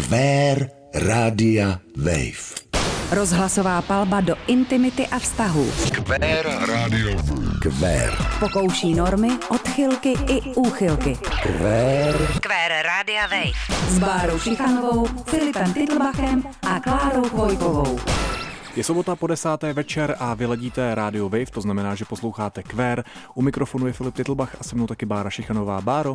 Kvér Rádia Wave. Rozhlasová palba do intimity a vztahu. Kvér Rádio Wave. Kvér. Pokouší normy, odchylky i úchylky. Kvér. Kvér Rádia Wave. S Bárou Šichanovou, Filipem Titlbachem a Klárou Chvojkovou. Je sobota po desáté večer a vy ledíte Radio Wave, to znamená, že posloucháte Kvér. U mikrofonu je Filip Titlbach a se mnou taky Bára Šichanová. Báro,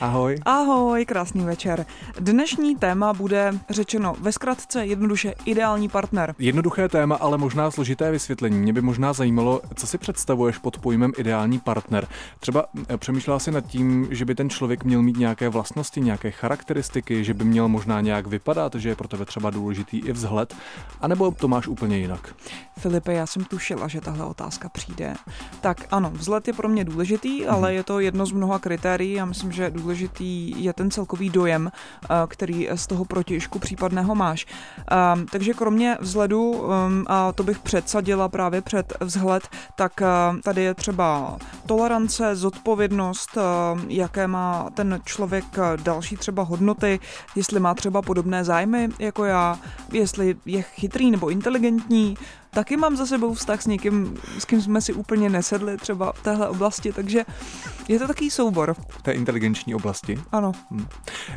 ahoj. Ahoj, krásný večer. Dnešní téma bude řečeno ve zkratce jednoduše ideální partner. Jednoduché téma, ale možná složité vysvětlení. Mě by možná zajímalo, co si představuješ pod pojmem ideální partner. Třeba eh, přemýšlela si nad tím, že by ten člověk měl mít nějaké vlastnosti, nějaké charakteristiky, že by měl možná nějak vypadat, že je pro tebe třeba důležitý i vzhled, anebo to máš úplně jinak. Filipe, já jsem tušila, že tahle otázka přijde. Tak ano, vzhled je pro mě důležitý, ale je to jedno z mnoha kritérií. Já myslím, že důležitý je ten celkový dojem, eh, který z toho protěžku případného máš. Ehm, Takže kromě vzhledu, ehm, a to bych předsadila právě před vzhled, tak eh, tady je třeba tolerance, zodpovědnost, ehm, jaké má ten člověk eh, další třeba hodnoty, jestli má třeba podobné zájmy jako já, jestli je chytrý nebo inteligentní, taky mám za sebou vztah s někým, s kým jsme si úplně nesedli třeba v téhle oblasti, takže je to takový soubor. V té inteligenční oblasti. Ano.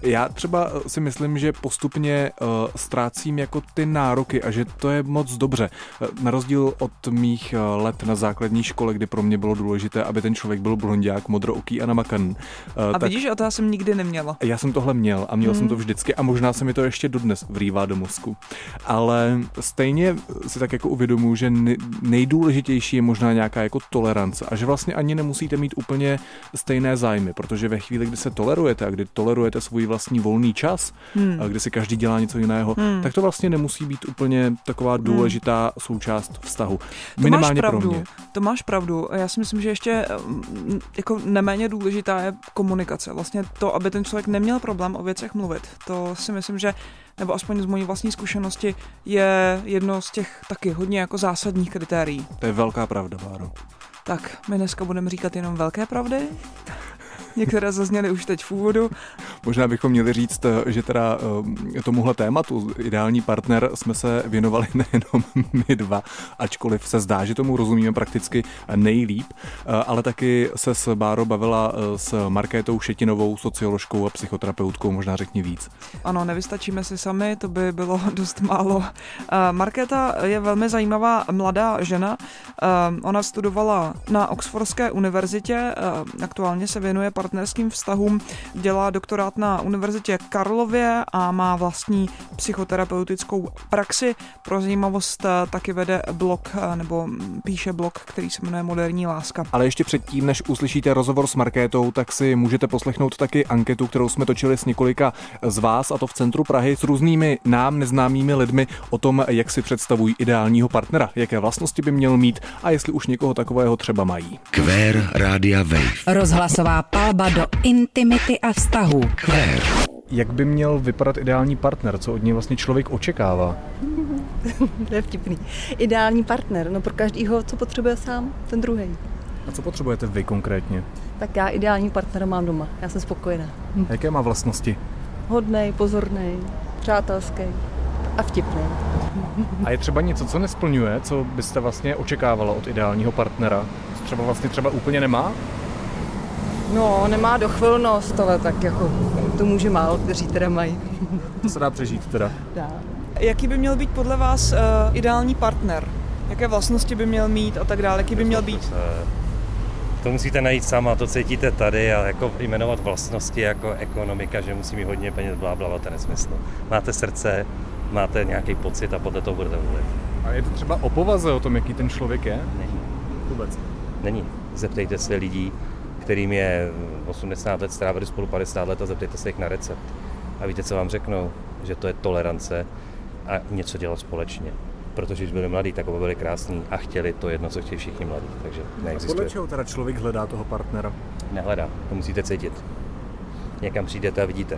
Já třeba eh, si myslím, že postupně uh, ztrácím jako ty nároky a že to je moc dobře. Eh, Na rozdíl od mých let na základní škole, kdy pro mě bylo důležité, aby ten člověk byl blondiák, modrooký a namakaný. Uh, A vidíš, a to já jsem nikdy neměla. Já jsem tohle měl a měl hmm. jsem to vždycky a možná se mi to ještě dodnes vrývá do mozku. Ale stejně si tak jako uvědomuji, že ne- nejdůležitější je možná nějaká jako tolerance a že vlastně ani nemusíte mít úplně stejné zájmy, protože ve chvíli, kdy se tolerujete a kdy tolerujete svůj vlastní volný čas, hmm. a kdy si každý dělá něco jiného, hmm. tak to vlastně nemusí být úplně taková důležitá součást vztahu. To máš Minimálně pro pravdu, mě. to máš pravdu. Já si myslím, že ještě mm, jako neméně důležitá je komunikace. Vlastně to, aby ten člověk neměl problém o věcech mluvit. To si myslím, že nebo aspoň z mojí vlastní zkušenosti, je jedno z těch taky hodně jako zásadních kritérií. To je velká pravda, Báro. Tak, my dneska budeme říkat jenom velké pravdy. Některé zazněly už teď v úvodu. Možná bychom měli říct, eh, že teda eh, tomuhle tématu ideální partner jsme se věnovali nejenom my dva, ačkoliv se zdá, že tomu rozumíme prakticky nejlíp, eh, ale taky se s Báro bavila s Markétou Šetinovou, socioložkou a psychoterapeutkou, možná řekni víc. Ano, nevystačíme si sami, to by bylo dost málo. Markéta je velmi zajímavá mladá žena. Ona studovala na Oxfordské univerzitě, aktuálně se věnuje partnerským vztahům, dělá doktorát na univerzitě Karlově a má vlastní psychoterapeutickou praxi. Pro zajímavost eh, taky vede blog eh, nebo píše blog, který se jmenuje Moderní láska. Ale ještě předtím, než uslyšíte rozhovor s Markétou, tak si můžete poslechnout taky anketu, kterou jsme točili s několika z vás, a to v centru Prahy, s různými nám neznámými lidmi o tom, jak si představují ideálního partnera, jaké vlastnosti by měl mít a jestli už někoho takového třeba mají. Kvér Rádia Wave. Rozhlasová palba do intimity a vztahu. Kvér. Jak by měl vypadat ideální partner, co od něj vlastně člověk očekává? To je vtipný. Ideální partner, no pro každýho, co potřebuje sám, ten druhý. A co potřebujete vy konkrétně? Tak já ideální partnera mám doma, já jsem spokojená. Jaké má vlastnosti? Hodnej, pozorný, přátelský a vtipný. A je třeba něco, co nesplňuje, co byste vlastně očekávala od ideálního partnera? Co třeba vlastně třeba úplně nemá? No, nemá dochvilnost, ale tak jako to může málo, kteří teda mají. To se dá přežít teda. Dá. Jaký by měl být podle vás uh, ideální partner? Jaké vlastnosti by měl mít a tak dále? Jaký by měl být? Eh, To musíte najít sama, to cítíte tady a jako jmenovat vlastnosti jako ekonomika, že musí mít hodně peněz, blá, blá, to je nesmysl. Máte srdce, máte nějaký pocit a podle toho budete volit. A je to třeba o povaze o tom, jaký ten člověk je? Není. Vůbec. Není. Zeptejte se lidí, kterým je 80 let, strávili spolu 50 let a zeptejte se jich na recept. A víte, co vám řeknou? Že to je tolerance a něco dělat společně. Protože když byli mladí, tak oba byli krásní a chtěli to jedno, co chtějí všichni mladí. Takže neexistuje. Podle čeho teda člověk hledá toho partnera? Nehledá, to musíte cítit. Někam přijdete a vidíte.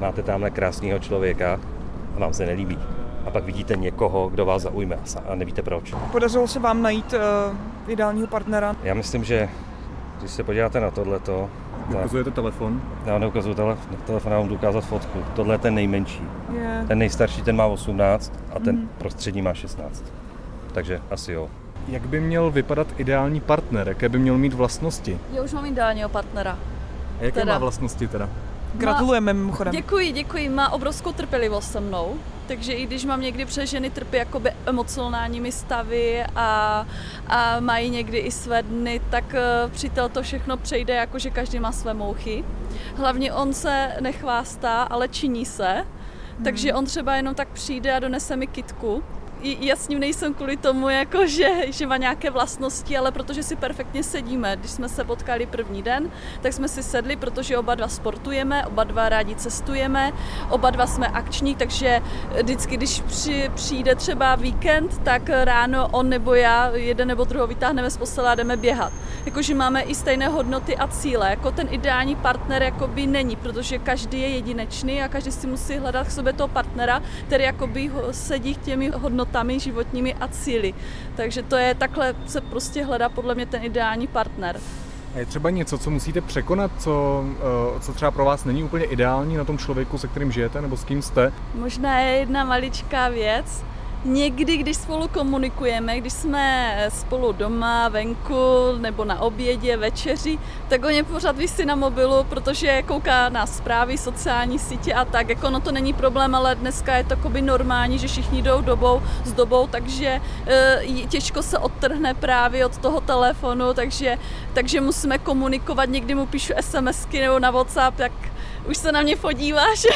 Máte tamhle krásného člověka a vám se nelíbí. A pak vidíte někoho, kdo vás zaujme a a nevíte proč. Podařilo se vám najít uh, ideálního partnera? Já myslím, že když se podíváte na tohleto, Ukazujete telefon? Já neukazuju tele, telefon, já vám ukázat fotku. Tohle je ten nejmenší. Je. Ten nejstarší, ten má 18 a ten mm. prostřední má 16. Takže asi jo. Jak by měl vypadat ideální partner? Jaké by měl mít vlastnosti? Já už mám ideálního partnera. A jaké Teda. má vlastnosti teda? Gratulujeme mimochodem. Děkuji, děkuji. Má obrovskou trpělivost se mnou. Takže i když mám někdy přes ženy trpí jakoby emocionálními stavy a, a mají někdy i své dny, tak eh, přítel to všechno přejde, jako že každý má své mouchy. Hlavně on se nechvástá, ale činí se. Takže on třeba jenom tak přijde a donese mi kitku. Já s ním nejsem kvůli tomu, jako že, že má nějaké vlastnosti, ale protože si perfektně sedíme. Když jsme se potkali první den, tak jsme si sedli, protože oba dva sportujeme, oba dva rádi cestujeme, oba dva jsme akční, takže vždycky, když při, přijde třeba víkend, tak ráno on nebo já jeden nebo druhou vytáhneme z postele a jdeme běhat. Jakože máme i stejné hodnoty a cíle. Jako ten ideální partner jakoby není, protože každý je jedinečný a každý si musí hledat k sobě toho partnera, který jakoby sedí k těmi hodnotami životními a cíly. Takže to je takhle se prostě hledá podle mě ten ideální partner. A je třeba něco, co musíte překonat, co, eh, co třeba pro vás není úplně ideální na tom člověku, se kterým žijete nebo s kým jste? Možná je jedna maličká věc. Někdy, když spolu komunikujeme, když jsme spolu doma, venku nebo na obědě, večeři, tak on je pořád vysí na mobilu, protože kouká na zprávy, sociální sítě a tak. Jako no to není problém, ale dneska je to normální, že všichni jdou dobou s dobou, takže e, těžko se odtrhne právě od toho telefonu, takže, takže musíme komunikovat. Někdy mu píšu SMSky nebo na WhatsApp, tak už se na mě podíváš.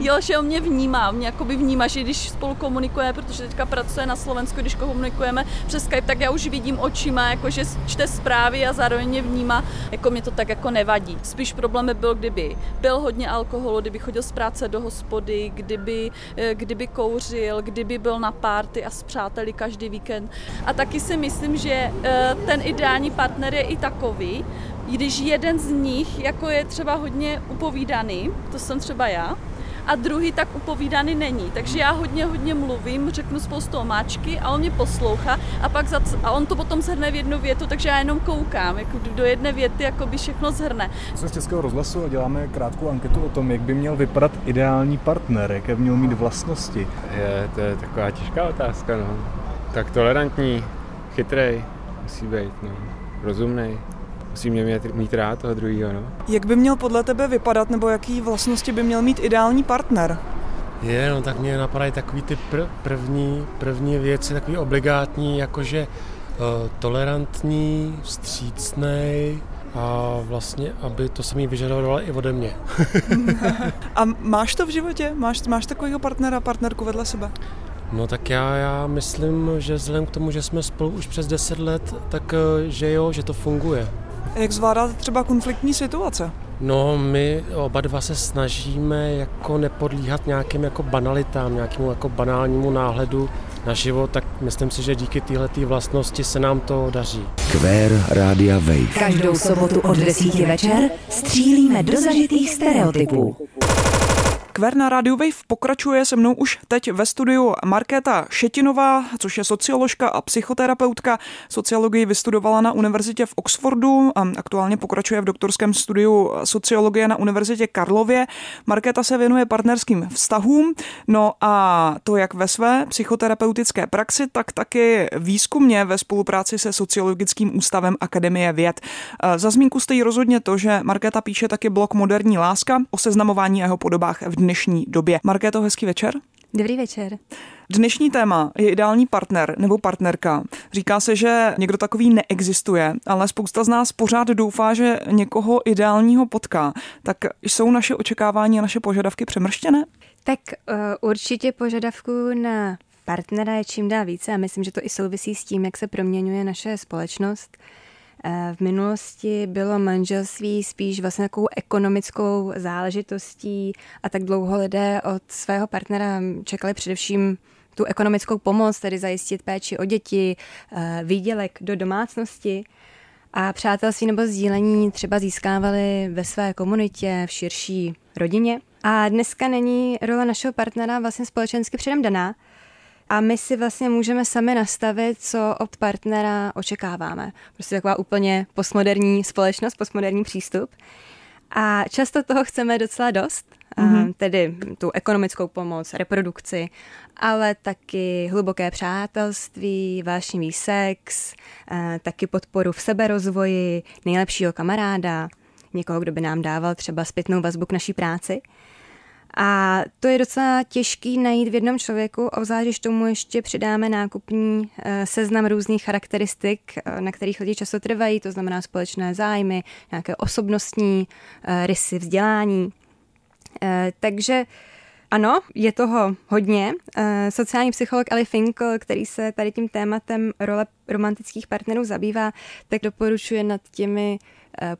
jo, že on mě vnímá, mě jakoby vnímá, že když spolu komunikujeme, protože teďka pracuje na Slovensku, když komunikujeme přes Skype, tak já už vidím očima, jako že čte zprávy a zároveň mě vnímá, jako mě to tak jako nevadí. Spíš problém by byl, kdyby byl hodně alkoholu, kdyby chodil z práce do hospody, kdyby, eh, kdyby kouřil, kdyby byl na párty a s přáteli každý víkend. A taky si myslím, že eh, ten ideální partner je i takový, když jeden z nich jako je třeba hodně upovídaný, to jsem třeba já, a druhý tak upovídaný není. Takže já hodně, hodně mluvím, řeknu spoustu omáčky a on mě poslouchá a pak za, a on to potom zhrne v jednu větu, takže já jenom koukám, jako do jedné věty jako by všechno zhrne. Jsme z Českého rozhlasu a děláme krátkou anketu o tom, jak by měl vypadat ideální partner, jaké by měl mít vlastnosti. Je, to je taková těžká otázka, no. Tak tolerantní, chytrej, musí být, no. Rozumnej. Musí mě mít, mít rád toho druhého, no. Jak by měl podle tebe vypadat, nebo jaký vlastnosti by měl mít ideální partner? Je, no tak mě napadají takový ty pr- první, první věci, takový obligátní, jakože uh, tolerantní, vstřícnej a vlastně, aby to samý vyžadoval i ode mě. A máš to v životě? Máš, máš takového partnera, partnerku vedle sebe? No tak já, já myslím, že vzhledem k tomu, že jsme spolu už přes 10 let, tak eh, že jo, že to funguje. Jak zvládáte třeba konfliktní situace? No, my oba dva se snažíme jako nepodlíhat nějakým jako banalitám, nějakému jako banálnímu náhledu na život, tak myslím si, že díky této vlastnosti se nám to daří. Kvér Rádia Wave. Každou sobotu od 10 večer střílíme do zažitých stereotypů. Kver na Radio Wave pokračuje se mnou už teď ve studiu Markéta Šetinová, což je socioložka a psychoterapeutka. Sociologii vystudovala na univerzitě v Oxfordu a aktuálně pokračuje v doktorském studiu sociologie na univerzitě Karlově. Markéta se věnuje partnerským vztahům, no a to jak ve své psychoterapeutické praxi, tak taky výzkumně ve spolupráci se Sociologickým ústavem Akademie věd. Za zmínku stojí rozhodně to, že Markéta píše taky blog Moderní láska o seznamování jeho podobách v dnešní době. Markéto, hezký večer. Dobrý večer. Dnešní téma je ideální partner nebo partnerka. Říká se, že někdo takový neexistuje, ale spousta z nás pořád doufá, že někoho ideálního potká. Tak jsou naše očekávání a naše požadavky přemrštěné? Tak uh, určitě požadavků na partnera je čím dál více a myslím, že to i souvisí s tím, jak se proměňuje naše společnost. V minulosti bylo manželství spíš vlastně takovou ekonomickou záležitostí a tak dlouho lidé od svého partnera čekali především tu ekonomickou pomoc, tedy zajistit péči o děti, výdělek do domácnosti. A přátelství nebo sdílení třeba získávali ve své komunitě, v širší rodině. A dneska není role našeho partnera vlastně společensky předem daná. A my si vlastně můžeme sami nastavit, co od partnera očekáváme. Prostě taková úplně postmoderní společnost, postmoderní přístup. A často toho chceme docela dost, mm-hmm. tedy tu ekonomickou pomoc, reprodukci, ale taky hluboké přátelství, vášnivý sex, taky podporu v seberozvoji, nejlepšího kamaráda, někoho, kdo by nám dával třeba zpětnou vazbu k naší práci. A to je docela těžký najít v jednom člověku, obzvlášť když tomu ještě přidáme nákupní eh, seznam různých charakteristik, eh, na kterých lidi často trvají, to znamená společné zájmy, nějaké osobnostní eh, rysy, vzdělání. Takže ano, je toho hodně. Sociální psycholog Ali Finkel, který se tady tím tématem role romantických partnerů zabývá, tak doporučuje nad těmi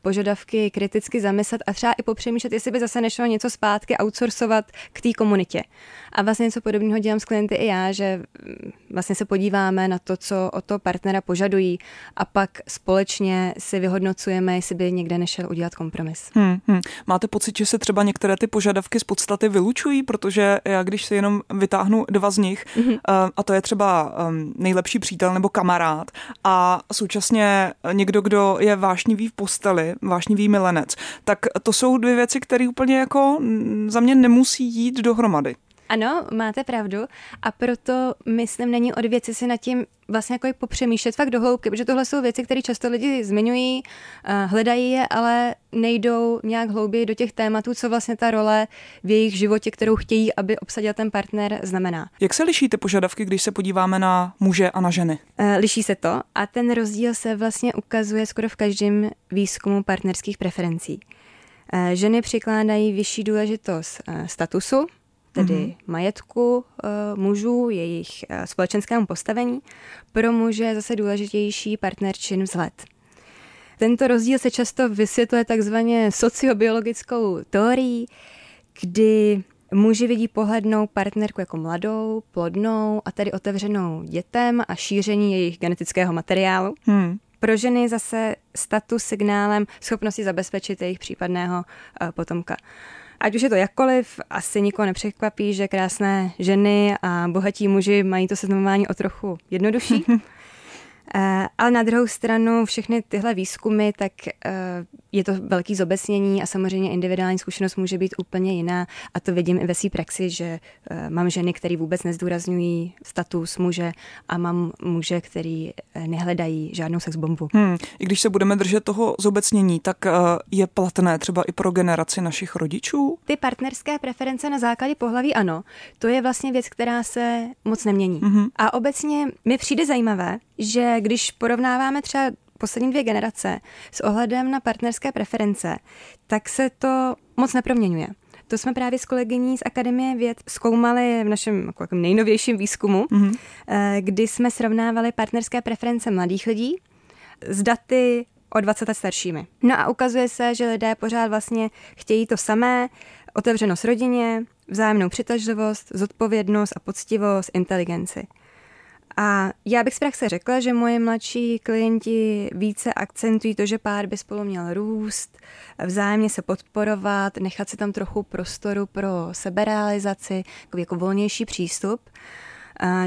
požadavky kriticky zamyslet a třeba i popřemýšlet, jestli by zase nešlo něco zpátky outsourcovat k té komunitě. A vlastně něco podobného dělám s klienty i já, že mm, vlastně se podíváme na to, co o to partnera požadují a pak společně si vyhodnocujeme, jestli by někde nešel udělat kompromis. Hmm, hmm. Máte pocit, že se třeba některé ty požadavky z podstaty vylučují, protože já když si jenom vytáhnu dva z nich, mm-hmm. a to je třeba ehm, nejlepší přítel nebo kamarád a současně někdo, kdo je vášnivý v posteli, posteli, vášnivý milenec, tak to jsou dvě věci, které úplně jako za mě nemusí jít dohromady. Ano, máte pravdu a proto myslím, není od věci si nad tím vlastně jako popřemýšlet fakt do hloubky, protože tohle jsou věci, které často lidi zmiňují, hledají je, ale nejdou nějak hlouběji do těch tématů, co vlastně ta role v jejich životě, kterou chtějí, aby obsadil ten partner, znamená. Jak se liší ty požadavky, když se podíváme na muže a na ženy? E, liší se to a ten rozdíl se vlastně ukazuje skoro v každém výzkumu partnerských preferencí. E, ženy přikládají vyšší důležitost statusu, tedy mm-hmm. majetku uh, mužů, jejich uh, společenskému postavení. Pro muže je zase důležitější partnerčin vzhled. Tento rozdíl se často vysvětluje takzvaně sociobiologickou teorií, kdy muži vidí pohlednou partnerku jako mladou, plodnou a tedy otevřenou dětem a šíření jejich genetického materiálu. Hmm. Pro ženy zase status signálem schopnosti zabezpečit jejich případného uh, potomka. Ať už je to jakkoliv, asi nikoho nepřekvapí, že krásné ženy a bohatí muži mají to seznamování o trochu jednodušší. Eh, ale na druhou stranu všechny tyhle výzkumy, tak eh, je to velký zobecnění a samozřejmě individuální zkušenost může být úplně jiná a to vidím i ve své praxi, že eh, mám ženy, které vůbec nezdůrazňují status muže a mám muže, který nehledají žádnou sexbombu. Hmm. I když se budeme držet toho zobecnění, tak je platné třeba i pro generaci našich rodičů? Ty partnerské preference na základě pohlaví ano. To je vlastně věc, která se moc nemění. Mm-hmm. A obecně mi přijde zajímavé, že když porovnáváme třeba poslední dvě generace s ohledem na partnerské preference, tak se to moc neproměňuje. To jsme právě s kolegyní z Akademie věd zkoumali v našem jako, nejnovějším výzkumu, mm-hmm. kdy jsme srovnávali partnerské preference mladých lidí s daty o 20 let staršími. No a ukazuje se, že lidé pořád vlastně chtějí to samé, otevřenost rodině, vzájemnou přitažlivost, zodpovědnost a poctivost, inteligenci. A já bych z praxe řekla, že moje mladší klienti více akcentují to, že pár by spolu měl růst, vzájemně se podporovat, nechat si tam trochu prostoru pro seberealizaci, jako volnější přístup.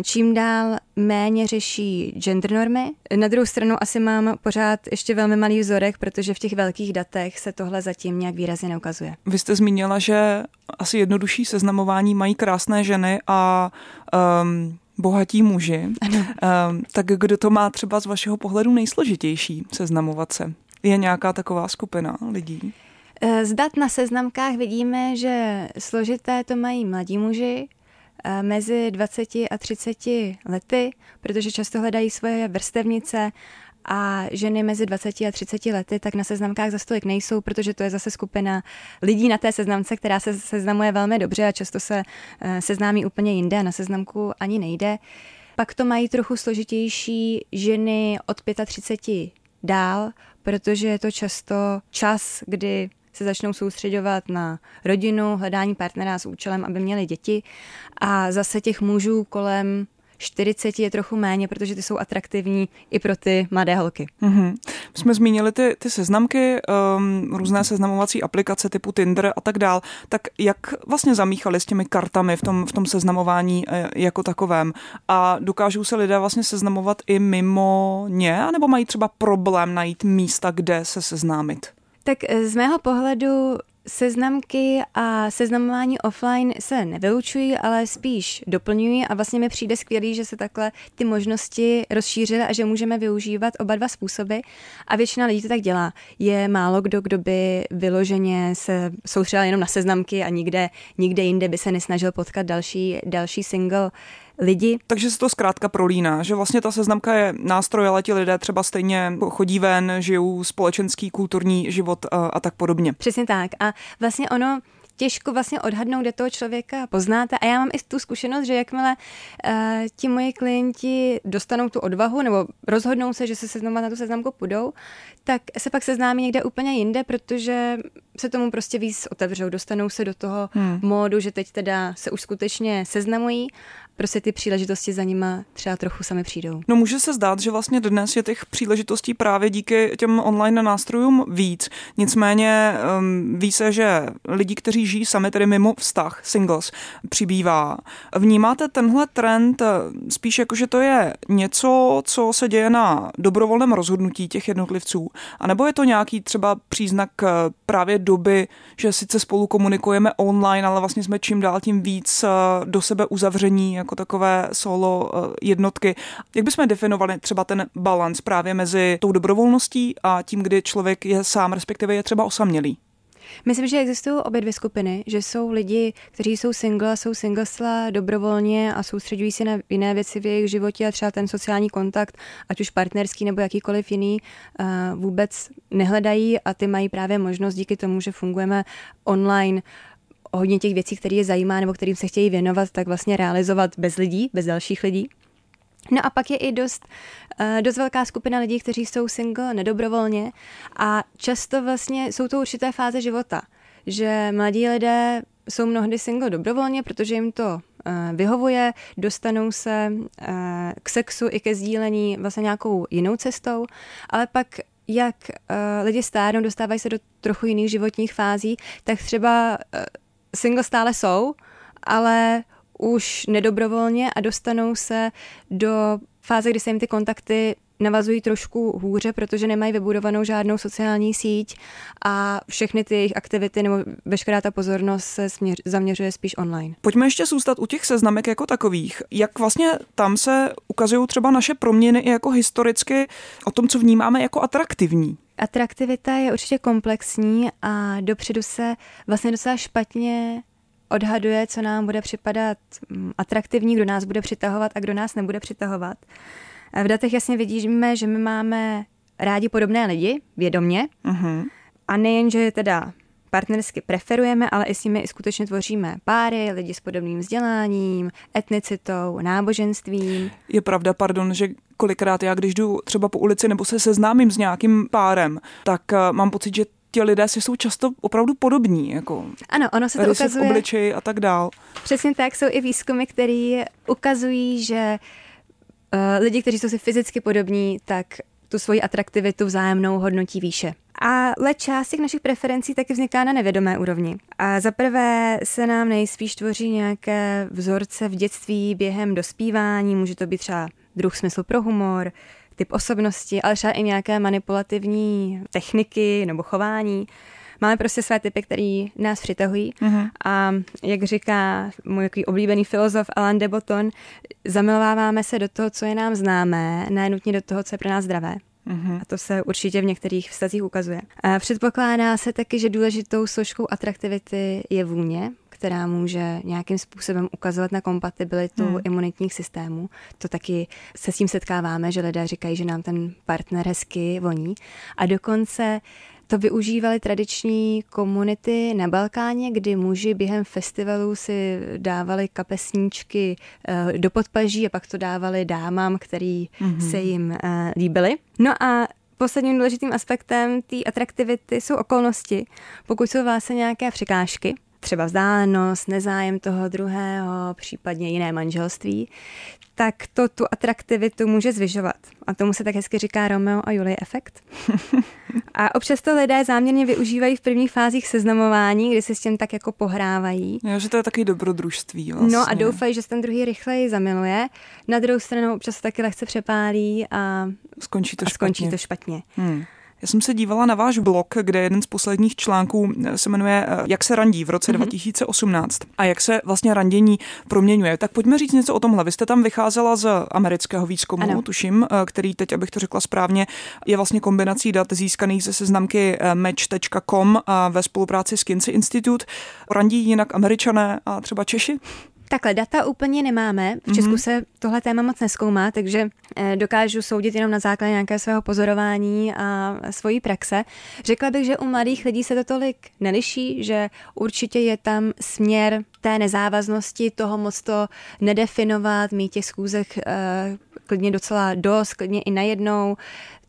Čím dál méně řeší gender normy. Na druhou stranu asi mám pořád ještě velmi malý vzorek, protože v těch velkých datech se tohle zatím nějak výrazně neukazuje. Vy jste zmínila, že asi jednodušší seznamování mají krásné ženy a um, bohatí muži, ano. Um, tak kdo to má třeba z vašeho pohledu nejsložitější seznamovat se? Je nějaká taková skupina lidí? Eh, z dat na seznamkách vidíme, že složité to mají mladí muži, eh, mezi 20 a 30 lety, protože často hledají svoje vrstevnice a ženy mezi 20 a 30 lety tak na seznamkách za stolik nejsou, protože to je zase skupina lidí na té seznamce, která se seznamuje velmi dobře a často se eh, seznámí úplně jinde a na seznamku ani nejde. Pak to mají trochu složitější ženy od 35 dál, protože je to často čas, kdy se začnou soustředovat na rodinu, hledání partnera s účelem, aby měli děti. A zase těch mužů kolem 40 je trochu méně, protože ty jsou atraktivní i pro ty mladé holky. Mm-hmm. Jsme zmínili ty, ty seznamky, um, různé seznamovací aplikace typu Tinder a tak dál. Tak jak vlastně zamíchali s těmi kartami v tom, v tom seznamování eh, jako takovém? A dokážou se lidé vlastně seznamovat i mimo ně, anebo mají třeba problém najít místa, kde se seznámit? Tak eh, z mého pohledu Seznamky a seznamování offline se nevylučují, ale spíš doplňují. A vlastně mi přijde skvělý, že se takhle ty možnosti rozšířily a že můžeme využívat oba dva způsoby. A většina lidí to tak dělá. Je málo kdo, kdo by vyloženě se soustředil jenom na seznamky a nikde, nikde jinde by se nesnažil potkat další, další single lidi. Takže se to zkrátka prolíná, že vlastně ta seznamka je nástroj, ale ti lidé třeba stejně chodí ven, žijou společenský, kulturní život a, a tak podobně. Přesně tak. A vlastně ono, těžko vlastně odhadnout, kde toho člověka poznáte. A já mám i tu zkušenost, že jakmile uh, ti moji klienti dostanou tu odvahu nebo rozhodnou se, že se seznamovat na tu seznamku půjdou, tak se pak seznámí někde úplně jinde, protože se tomu prostě víc otevřou, dostanou se do toho hmm. módu, že teď teda se už skutečně seznamují prostě ty příležitosti za nima třeba trochu sami přijdou. No může se zdát, že vlastně dnes je těch příležitostí právě díky těm online nástrojům víc. Nicméně um, ví se, že lidi, kteří žijí sami, tedy mimo vztah, singles, přibývá. Vnímáte tenhle trend eh, spíš jako, že to je něco, co se děje na dobrovolném rozhodnutí těch jednotlivců? A nebo je to nějaký třeba příznak eh, právě doby, že sice spolu komunikujeme online, ale vlastně jsme čím dál tím víc eh, do sebe uzavření jako takové solo eh, jednotky. Jak bychom definovali třeba ten balans právě mezi tou dobrovolností a tím, kdy člověk je sám, respektive je třeba osamělý? Myslím, že existují obě dvě skupiny, že jsou lidi, kteří jsou single jsou singlesla dobrovolně a soustředují se na jiné věci v jejich životě a třeba ten sociální kontakt, ať už partnerský nebo jakýkoliv jiný, eh, vůbec nehledají a ty mají právě možnost díky tomu, že fungujeme online, hodně těch věcí, které je zajímá nebo kterým se chtějí věnovat, tak vlastně realizovat bez lidí, bez dalších lidí. No a pak je i dost, uh, dost velká skupina lidí, kteří jsou single nedobrovolně a často vlastně jsou to určité fáze života, že mladí lidé jsou mnohdy single dobrovolně, protože jim to uh, vyhovuje, dostanou se uh, k sexu i ke sdílení vlastně nějakou jinou cestou, ale pak jak lidi stárnou, dostávají se do trochu jiných životních fází, tak třeba single stále jsou, ale už nedobrovolně a dostanou se do fáze, kdy se jim ty kontakty navazují trošku hůře, protože nemají vybudovanou žádnou sociální síť a všechny ty jejich aktivity nebo veškerá ta pozornost se směř, zaměřuje spíš online. Pojďme ještě zůstat u těch seznamek jako takových. Jak vlastně tam se ukazují třeba naše proměny i jako historicky o tom, co vnímáme jako atraktivní? Atraktivita je určitě komplexní a dopředu se vlastně docela špatně odhaduje, co nám bude připadat mm, atraktivní, kdo nás bude přitahovat a kdo nás nebude přitahovat. V datech jasně vidíme, že my máme rádi podobné lidi, vědomně. Uh-huh. A nejen, že teda partnersky preferujeme, ale i s nimi i skutečně tvoříme páry, lidi s podobným vzděláním, etnicitou, náboženstvím. Je pravda, pardon, že kolikrát já, když jdu třeba po ulici nebo se seznámím s nějakým párem, tak uh, mám pocit, že ti lidé si jsou často opravdu podobní. Jako ano, ono se to ukazuje. v obličeji a tak dál. Přesně tak, jsou i výzkumy, které ukazují, že lidi, kteří jsou si fyzicky podobní, tak tu svoji atraktivitu vzájemnou hodnotí výše. Ale část těch našich preferencí taky vzniká na nevědomé úrovni. A za prvé se nám nejspíš tvoří nějaké vzorce v dětství během dospívání, může to být třeba druh smysl pro humor, typ osobnosti, ale třeba i nějaké manipulativní techniky nebo chování. Máme prostě své typy, které nás přitahují. Uh-huh. A jak říká můj takový oblíbený filozof Alain de Botton, zamilováváme se do toho, co je nám známé, ne nutně do toho, co je pro nás zdravé. Uh-huh. A to se určitě v některých vztazích ukazuje. A předpokládá se taky, že důležitou složkou atraktivity je vůně, která může nějakým způsobem ukazovat na kompatibilitu hmm. imunitních systémů. To taky se s tím setkáváme, že lidé říkají, že nám ten partner hezky voní. A dokonce to využívali tradiční komunity na Balkáně, kdy muži během festivalů si dávali kapesníčky uh, do podpaží a pak to dávali dámám, který mm-hmm. se jim uh, líbily. No a posledním důležitým aspektem té atraktivity jsou okolnosti. Pokud jsou vlastně nějaké překážky, třeba vzdálenost, nezájem toho druhého, případně jiné manželství, tak to tu atraktivitu může zvyšovat. A tomu se tak hezky říká Romeo a Julie efekt. A občas to lidé záměrně využívají v prvních fázích seznamování, kdy se s tím tak jako pohrávají. Jo, že to je taky dobrodružství vlastně. No a doufají, že se ten druhý rychleji zamiluje. Na druhou stranu občas to taky lehce přepálí a skončí to a špatně. Skončí to špatně. Hmm. Já jsem se dívala na váš blog, kde jeden z posledních článků se jmenuje eh, Jak se randí v roce mm-hmm. 2018 a jak se vlastně randění proměňuje. Tak pojďme říct něco o tomhle. Vy jste tam vycházela z amerického výzkumu, ano. tuším, eh, který teď, abych to řekla správně, je vlastně kombinací dat získaných ze seznamky eh, match.com ve spolupráci s Kinsey Institute. Randí jinak američané a třeba Češi? Takhle, data úplně nemáme. V Česku mm-hmm. se tohle téma moc neskoumá, takže dokážu soudit jenom na základě nějakého svého pozorování a svojí praxe. Řekla bych, že u mladých lidí se to tolik neliší, že určitě je tam směr té nezávaznosti, toho moc to nedefinovat, mít těch schůzek eh, klidně docela dost, klidně i najednou.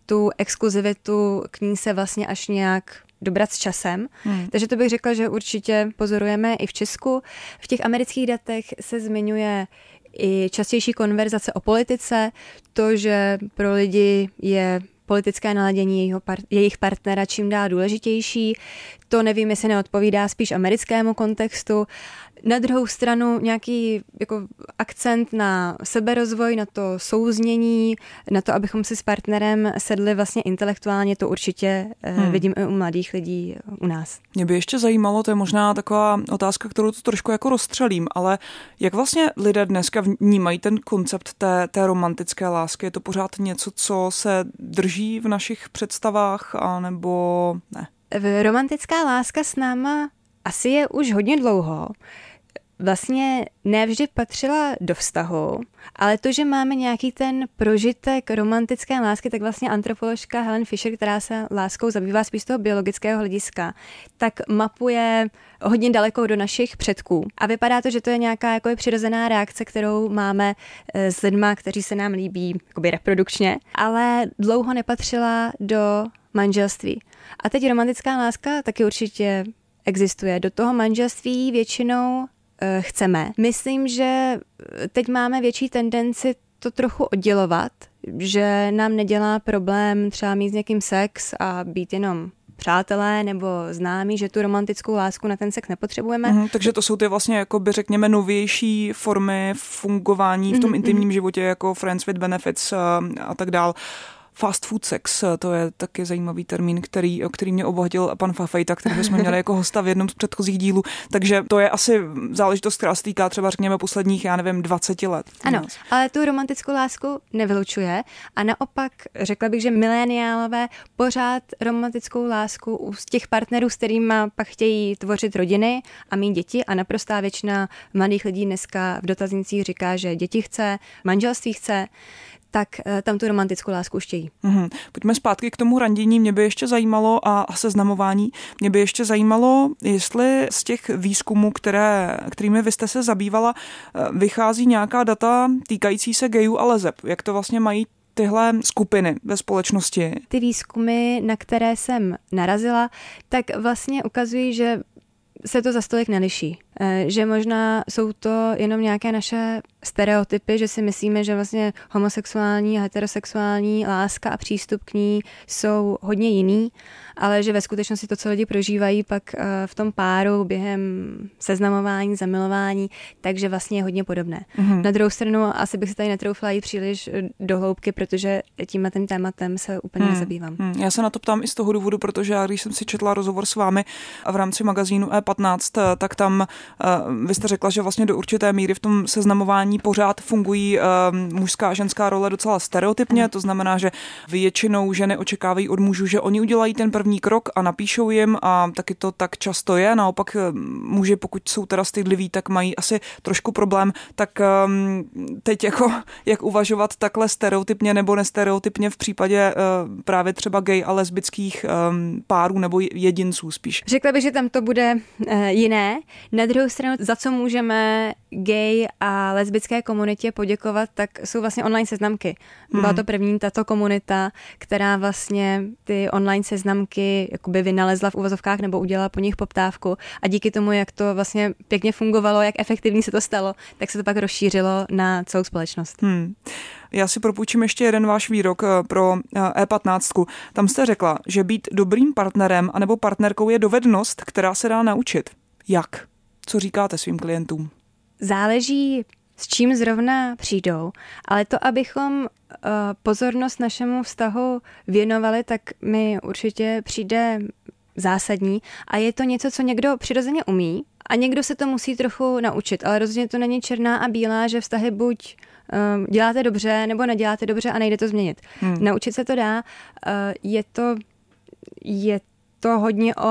Tu exkluzivitu k ní se vlastně až nějak dobrat s časem. Hmm. Takže to bych řekla, že určitě pozorujeme i v Česku. V těch amerických datech se zmiňuje i častější konverzace o politice, to, že pro lidi je politické naladění jejich partnera čím dál důležitější. To nevím, jestli neodpovídá spíš americkému kontextu, na druhou stranu nějaký jako akcent na seberozvoj, na to souznění, na to, abychom si s partnerem sedli vlastně intelektuálně, to určitě eh, hmm. vidím i u mladých lidí u nás. Mě by ještě zajímalo, to je možná taková otázka, kterou to trošku jako rozstřelím, ale jak vlastně lidé dneska vnímají ten koncept té, té romantické lásky? Je to pořád něco, co se drží v našich představách, anebo ne? Romantická láska s náma asi je už hodně dlouho vlastně nevždy patřila do vztahu, ale to, že máme nějaký ten prožitek romantické lásky, tak vlastně antropoložka Helen Fisher, která se láskou zabývá spíš z toho biologického hlediska, tak mapuje hodně daleko do našich předků. A vypadá to, že to je nějaká jako je přirozená reakce, kterou máme eh, s lidma, kteří se nám líbí jakoby reprodukčně, ale dlouho nepatřila do manželství. A teď romantická láska taky určitě existuje. Do toho manželství většinou chceme. Myslím, že teď máme větší tendenci to trochu oddělovat, že nám nedělá problém třeba mít s někým sex a být jenom přátelé nebo známí, že tu romantickou lásku na ten sex nepotřebujeme. Mm, takže to jsou ty vlastně, jako by řekněme, novější formy fungování v tom mm, intimním mm. životě, jako friends with benefits a, eh, a tak dál. Fast food sex, to je taky zajímavý termín, který, o který mě obohatil pan Fafejta, který jsme měli jako hosta v jednom z předchozích dílů. Takže to je asi záležitost, která se týká třeba, řekněme, posledních, já nevím, 20 let. Ano, ale tu romantickou lásku nevylučuje a naopak řekla bych, že mileniálové pořád romantickou lásku u těch partnerů, s kterými pak chtějí tvořit rodiny a mít děti a naprostá většina mladých lidí dneska v dotaznicích říká, že děti chce, manželství chce, tak eh, tam tu romantickou lásku chtějí. Mm-hmm. Pojďme zpátky k tomu randění. Mě by ještě zajímalo a, a seznamování. Mě by ještě zajímalo, jestli z těch výzkumů, které, kterými vy jste se zabývala, eh, vychází nějaká data týkající se gejů a lezeb. Jak to vlastně mají tyhle skupiny ve společnosti? Ty výzkumy, na které jsem narazila, tak vlastně ukazují, že se to za stolik neliší. Eh, že možná jsou to jenom nějaké naše stereotypy, že si myslíme, že vlastně homosexuální a heterosexuální láska a přístup k ní jsou hodně jiný, ale že ve skutečnosti to, co lidi prožívají pak eh, v tom páru během seznamování, zamilování, takže vlastně je hodně podobné. Mm-hmm. Na druhou stranu asi bych se tady netroufla jít příliš eh, do hloubky, protože tímhle tím tématem se úplně mm. zabývám. Mm. Já se na to ptám i z toho důvodu, protože já, když jsem si četla rozhovor s vámi v rámci magazínu E15, tak tam vy jste řekla, že vlastně do určité míry v tom seznamování pořád fungují mužská a ženská role docela stereotypně, to znamená, že většinou ženy očekávají od mužů, že oni udělají ten první krok a napíšou jim a taky to tak často je. Naopak muži, pokud jsou teda stydliví, tak mají asi trošku problém. Tak teď jako jak uvažovat takhle stereotypně nebo nestereotypně v případě eh, právě třeba gay a lesbických párů nebo jedinců spíš? Řekla bych, že tam to bude eh, jiné. Na druhou stranu, za co můžeme gay a lesbické komunitě poděkovat, tak jsou vlastně online seznamky. Byla Hmm. to první tato komunita, která vlastně ty online seznamky jakoby vynalezla v uvozovkách nebo udělala po nich poptávku a díky tomu, jak to vlastně pěkně fungovalo, jak efektivní se to stalo, tak se to pak rozšířilo na celou společnost. Hmm. Já si propůjčím ještě jeden váš výrok eh, pro eh, E15. Tam jste řekla, že být dobrým partnerem anebo partnerkou je dovednost, která se dá naučit. Jak? Co říkáte svým klientům? Záleží, s čím zrovna přijdou, ale to, abychom uh, pozornost našemu vztahu věnovali, tak mi určitě přijde zásadní a je to něco, co někdo přirozeně umí a někdo se to musí trochu naučit, ale rozhodně to není černá a bílá, že vztahy buď um, děláte dobře nebo neděláte dobře a nejde to změnit. Hmm. Naučit se to dá, uh, je to je to hodně o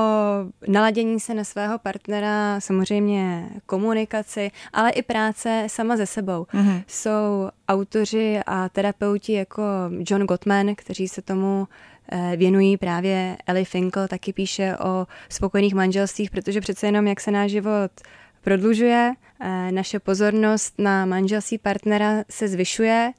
naladění se na svého partnera, samozřejmě komunikaci, ale i práce sama ze sebou. Mhm. Jsou autoři a terapeuti jako John Gottman, kteří se tomu eh, věnují právě Ellie Finkel, taky píše o spokojených manželstvích, protože přece jenom jak se náš život prodlužuje, eh, naše pozornost na manželství partnera se zvyšuje,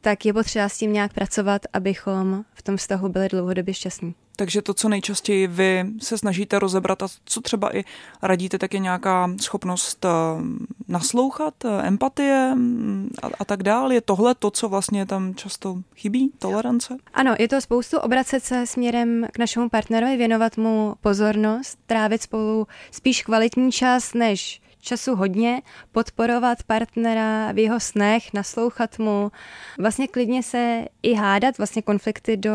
tak je potřeba s tím nějak pracovat, abychom v tom vztahu byli dlouhodobě šťastní. Takže to, co nejčastěji vy se snažíte rozebrat a co třeba i radíte, tak je nějaká schopnost eh, naslouchat, eh, empatie mm, a, a tak dál. Je tohle to, co vlastně tam často chybí? Tolerance? Ano, je to spoustu obracet se směrem k našemu partnerovi, věnovat mu pozornost, trávit spolu spíš kvalitní čas než času hodně, podporovat partnera v jeho snech, naslouchat mu, vlastně klidně se i hádat, vlastně konflikty do,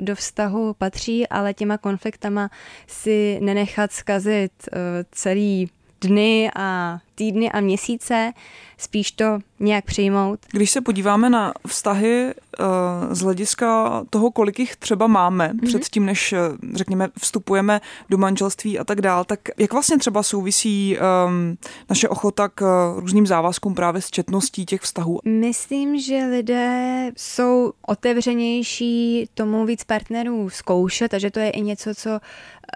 do vztahu patří, ale těma konfliktama si nenechat zkazit uh, celý dny a týdny a měsíce, spíš to nějak přijmout. Když se podíváme na vztahy uh, z hlediska toho, kolik jich třeba máme mm-hmm. předtím, než, eh, řekněme, vstupujeme do manželství a tak dál, tak jak vlastně třeba souvisí um, naše ochota k uh, různým závazkům právě s četností těch vztahů? Myslím, že lidé jsou otevřenější tomu víc partnerů zkoušet a že to je i něco, co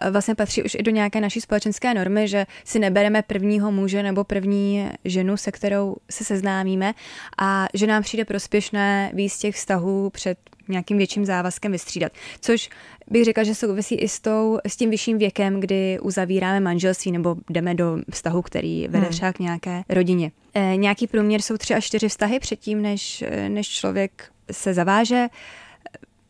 eh, vlastně patří už i do nějaké naší společenské normy, že si nebereme prvního muže nebo první ženu, se kterou se seznámíme a že nám přijde prospěšné víc těch vztahů před nějakým větším závazkem vystřídat. Což bych řekla, že souvisí i s, tou, s tím vyšším věkem, kdy uzavíráme manželství nebo jdeme do vztahu, který vede Hmm. třeba k nějaké rodině. E, nějaký průměr jsou tři až čtyři vztahy předtím, než, než člověk se zaváže.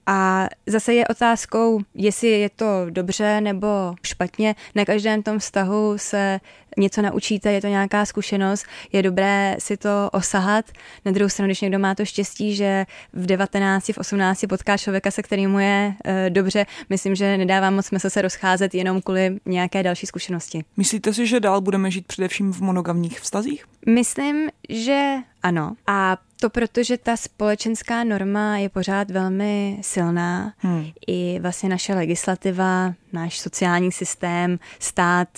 A zase je otázkou, jestli je to dobře nebo špatně. Na každém tom vztahu se něco naučíte, je to nějaká zkušenost, je dobré si to osahat. Na druhou stranu, když někdo má to štěstí, že v 19, v 18 potká člověka, se kterým je e, dobře, myslím, že nedává moc smysl se rozcházet jenom kvůli nějaké další zkušenosti. Myslíte si, že dál budeme žít především v monogamních vztazích? Myslím, že ano. A to proto, že ta společenská norma je pořád velmi silná. Hmm. I vlastně naše legislativa, náš sociální systém, stát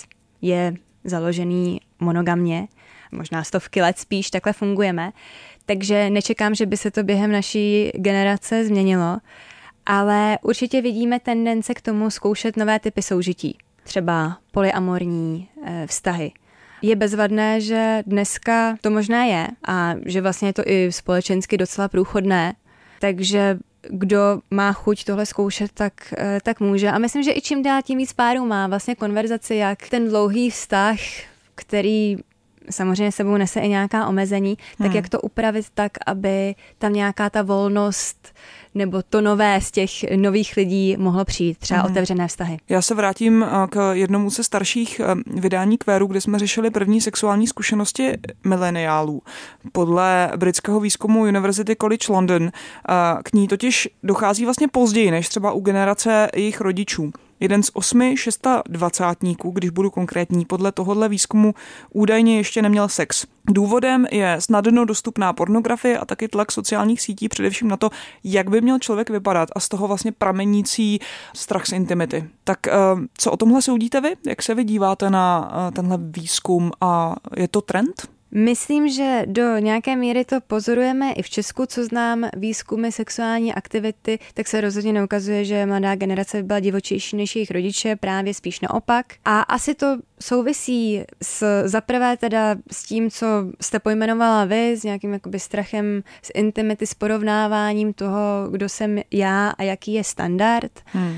je založený monogamně. Možná stovky let spíš takhle fungujeme. Takže nečekám, že by se to během naší generace změnilo. Ale určitě vidíme tendence k tomu zkoušet nové typy soužití. Třeba polyamorní eh, vztahy. Je bezvadné, že dneska to možné je a že vlastně je to i společensky docela průchodné, takže kdo má chuť tohle zkoušet, tak, eh, tak může. A myslím, že i čím dál tím víc párů má vlastně konverzaci, jak ten dlouhý vztah, který samozřejmě sebou nese i nějaká omezení, tak Hmm. jak to upravit tak, aby tam nějaká ta volnost nebo to nové z těch nových lidí mohlo přijít, třeba Mhm. otevřené vztahy. Já se vrátím eh, k jednomu ze starších eh, vydání Queeru, kde jsme řešili první sexuální zkušenosti mileniálů. Podle britského výzkumu University College London eh, k ní totiž dochází vlastně později než třeba u generace jejich rodičů. Jeden z osmi šestadvacátníků, když budu konkrétní, podle tohohle výzkumu údajně ještě neměl sex. Důvodem je snadno dostupná pornografie a taky tlak sociálních sítí, především na to, jak by měl člověk vypadat a z toho vlastně pramenící strach z intimity. Tak eh, co o tomhle soudíte vy? Jak se vy díváte na eh, tenhle výzkum a je to trend? Myslím, že do nějaké míry to pozorujeme i v Česku, co znám výzkumy sexuální aktivity, tak se rozhodně neukazuje, že mladá generace byla divočejší než jejich rodiče, právě spíš naopak. A asi to souvisí s zaprvé teda s tím, co jste pojmenovala vy, s nějakým jakoby strachem z intimity, s porovnáváním toho, kdo jsem já a jaký je standard. Hmm.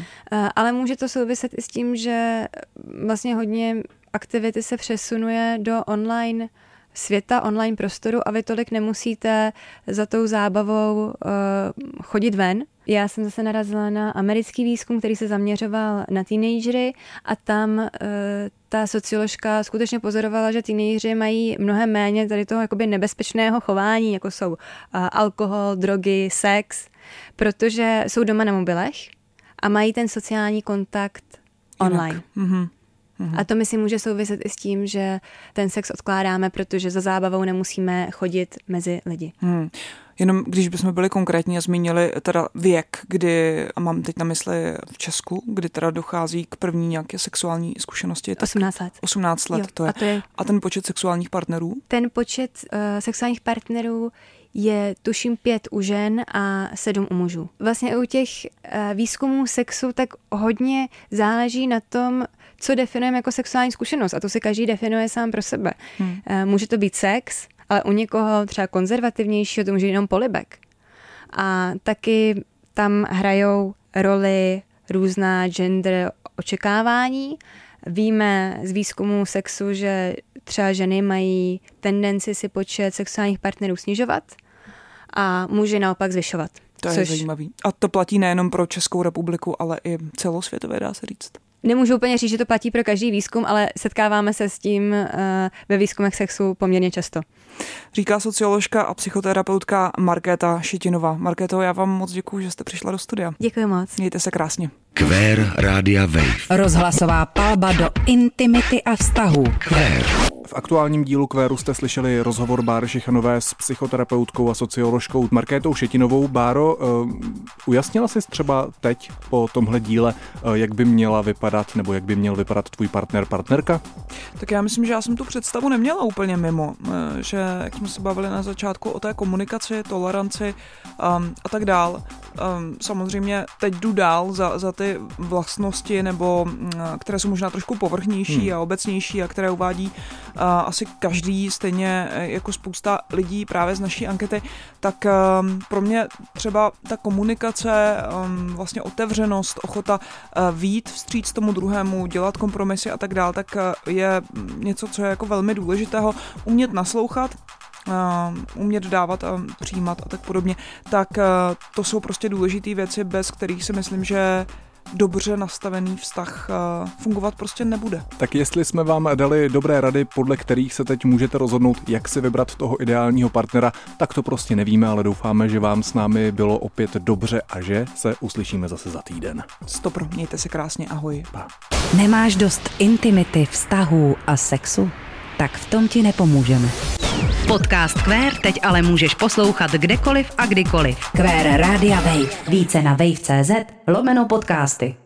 Ale může to souviset i s tím, že vlastně hodně aktivity se přesunuje do online světa, online prostoru a vy tolik nemusíte za tou zábavou uh, chodit ven. Já jsem zase narazila na americký výzkum, který se zaměřoval na teenagery a tam uh, ta socioložka skutečně pozorovala, že teenagery mají mnohem méně tady toho jakoby nebezpečného chování, jako jsou uh, alkohol, drogy, sex, protože jsou doma na mobilech a mají ten sociální kontakt online. Mm-hmm. A to myslím může souviset i s tím, že ten sex odkládáme, protože za zábavou nemusíme chodit mezi lidi. Mm. Jenom když bychom byli konkrétní a zmínili teda věk, kdy, a mám teď na mysli v Česku, kdy teda dochází k první nějaké sexuální zkušenosti. Tak 18 let. 18 let, jo, to, je. A to je. A ten počet sexuálních partnerů? Ten počet uh, sexuálních partnerů je tuším pět u žen a sedm u mužů. Vlastně u těch uh, výzkumů sexu tak hodně záleží na tom, co definujeme jako sexuální zkušenost a to si každý definuje sám pro sebe. Hmm. Eh, může to být sex, ale u někoho třeba konzervativnějšího to může jenom polibek. A taky tam hrajou roli různá gender očekávání. Víme z výzkumu sexu, že třeba ženy mají tendenci si počet sexuálních partnerů snižovat a muži naopak zvyšovat. To je což... zajímavý. A to platí nejenom pro Českou republiku, ale i celosvětové, dá se říct. Nemůžu úplně říct, že to platí pro každý výzkum, ale setkáváme se s tím uh, ve výzkumech sexu poměrně často. Říká socioložka a psychoterapeutka Markéta Šitinová. Markéto, já vám moc děkuji, že jste přišla do studia. Děkuji moc. Mějte se krásně. Kvér Rádia Wave. Rozhlasová palba do intimity a vztahu. Kvér. V aktuálním dílu Kvéru jste slyšeli rozhovor Báry Šichanové s psychoterapeutkou a socioložkou Markétou Šetinovou. Báro, uh, ujasnila jsi třeba teď po tomhle díle, uh, jak by měla vypadat nebo jak by měl vypadat tvůj partner, partnerka? Tak já myslím, že já jsem tu představu neměla úplně mimo, eh, že jak jsme se bavili na začátku o té komunikaci, toleranci um, a tak dál. Um, samozřejmě teď jdu dál za, za ty vlastnosti, nebo um, které jsou možná trošku povrchnější hmm. a obecnější a které uvádí uh, asi každý, stejně eh, jako spousta lidí právě z naší ankety, tak um, pro mě třeba ta komunikace, um, vlastně otevřenost, ochota uh, vít vstříc tomu druhému, dělat kompromisy a tak dál, tak uh, je něco, co je jako velmi důležitého, umět naslouchat, umět dávat a přijímat a tak podobně, tak uh, to jsou prostě důležité věci, bez kterých si myslím, že dobře nastavený vztah uh, fungovat prostě nebude. Tak jestli jsme vám dali dobré rady, podle kterých se teď můžete rozhodnout, jak si vybrat toho ideálního partnera, tak to prostě nevíme, ale doufáme, že vám s námi bylo opět dobře a že se uslyšíme zase za týden. Stopro, mějte se krásně, ahoj. Pa. Nemáš dost intimity, vztahů a sexu? Tak v tom ti nepomůžeme. Podcast Quer teď ale můžeš poslouchat kdekoliv a kdykoliv. Quer Rádia Wave. Více na wave.cz lomeno podcasty.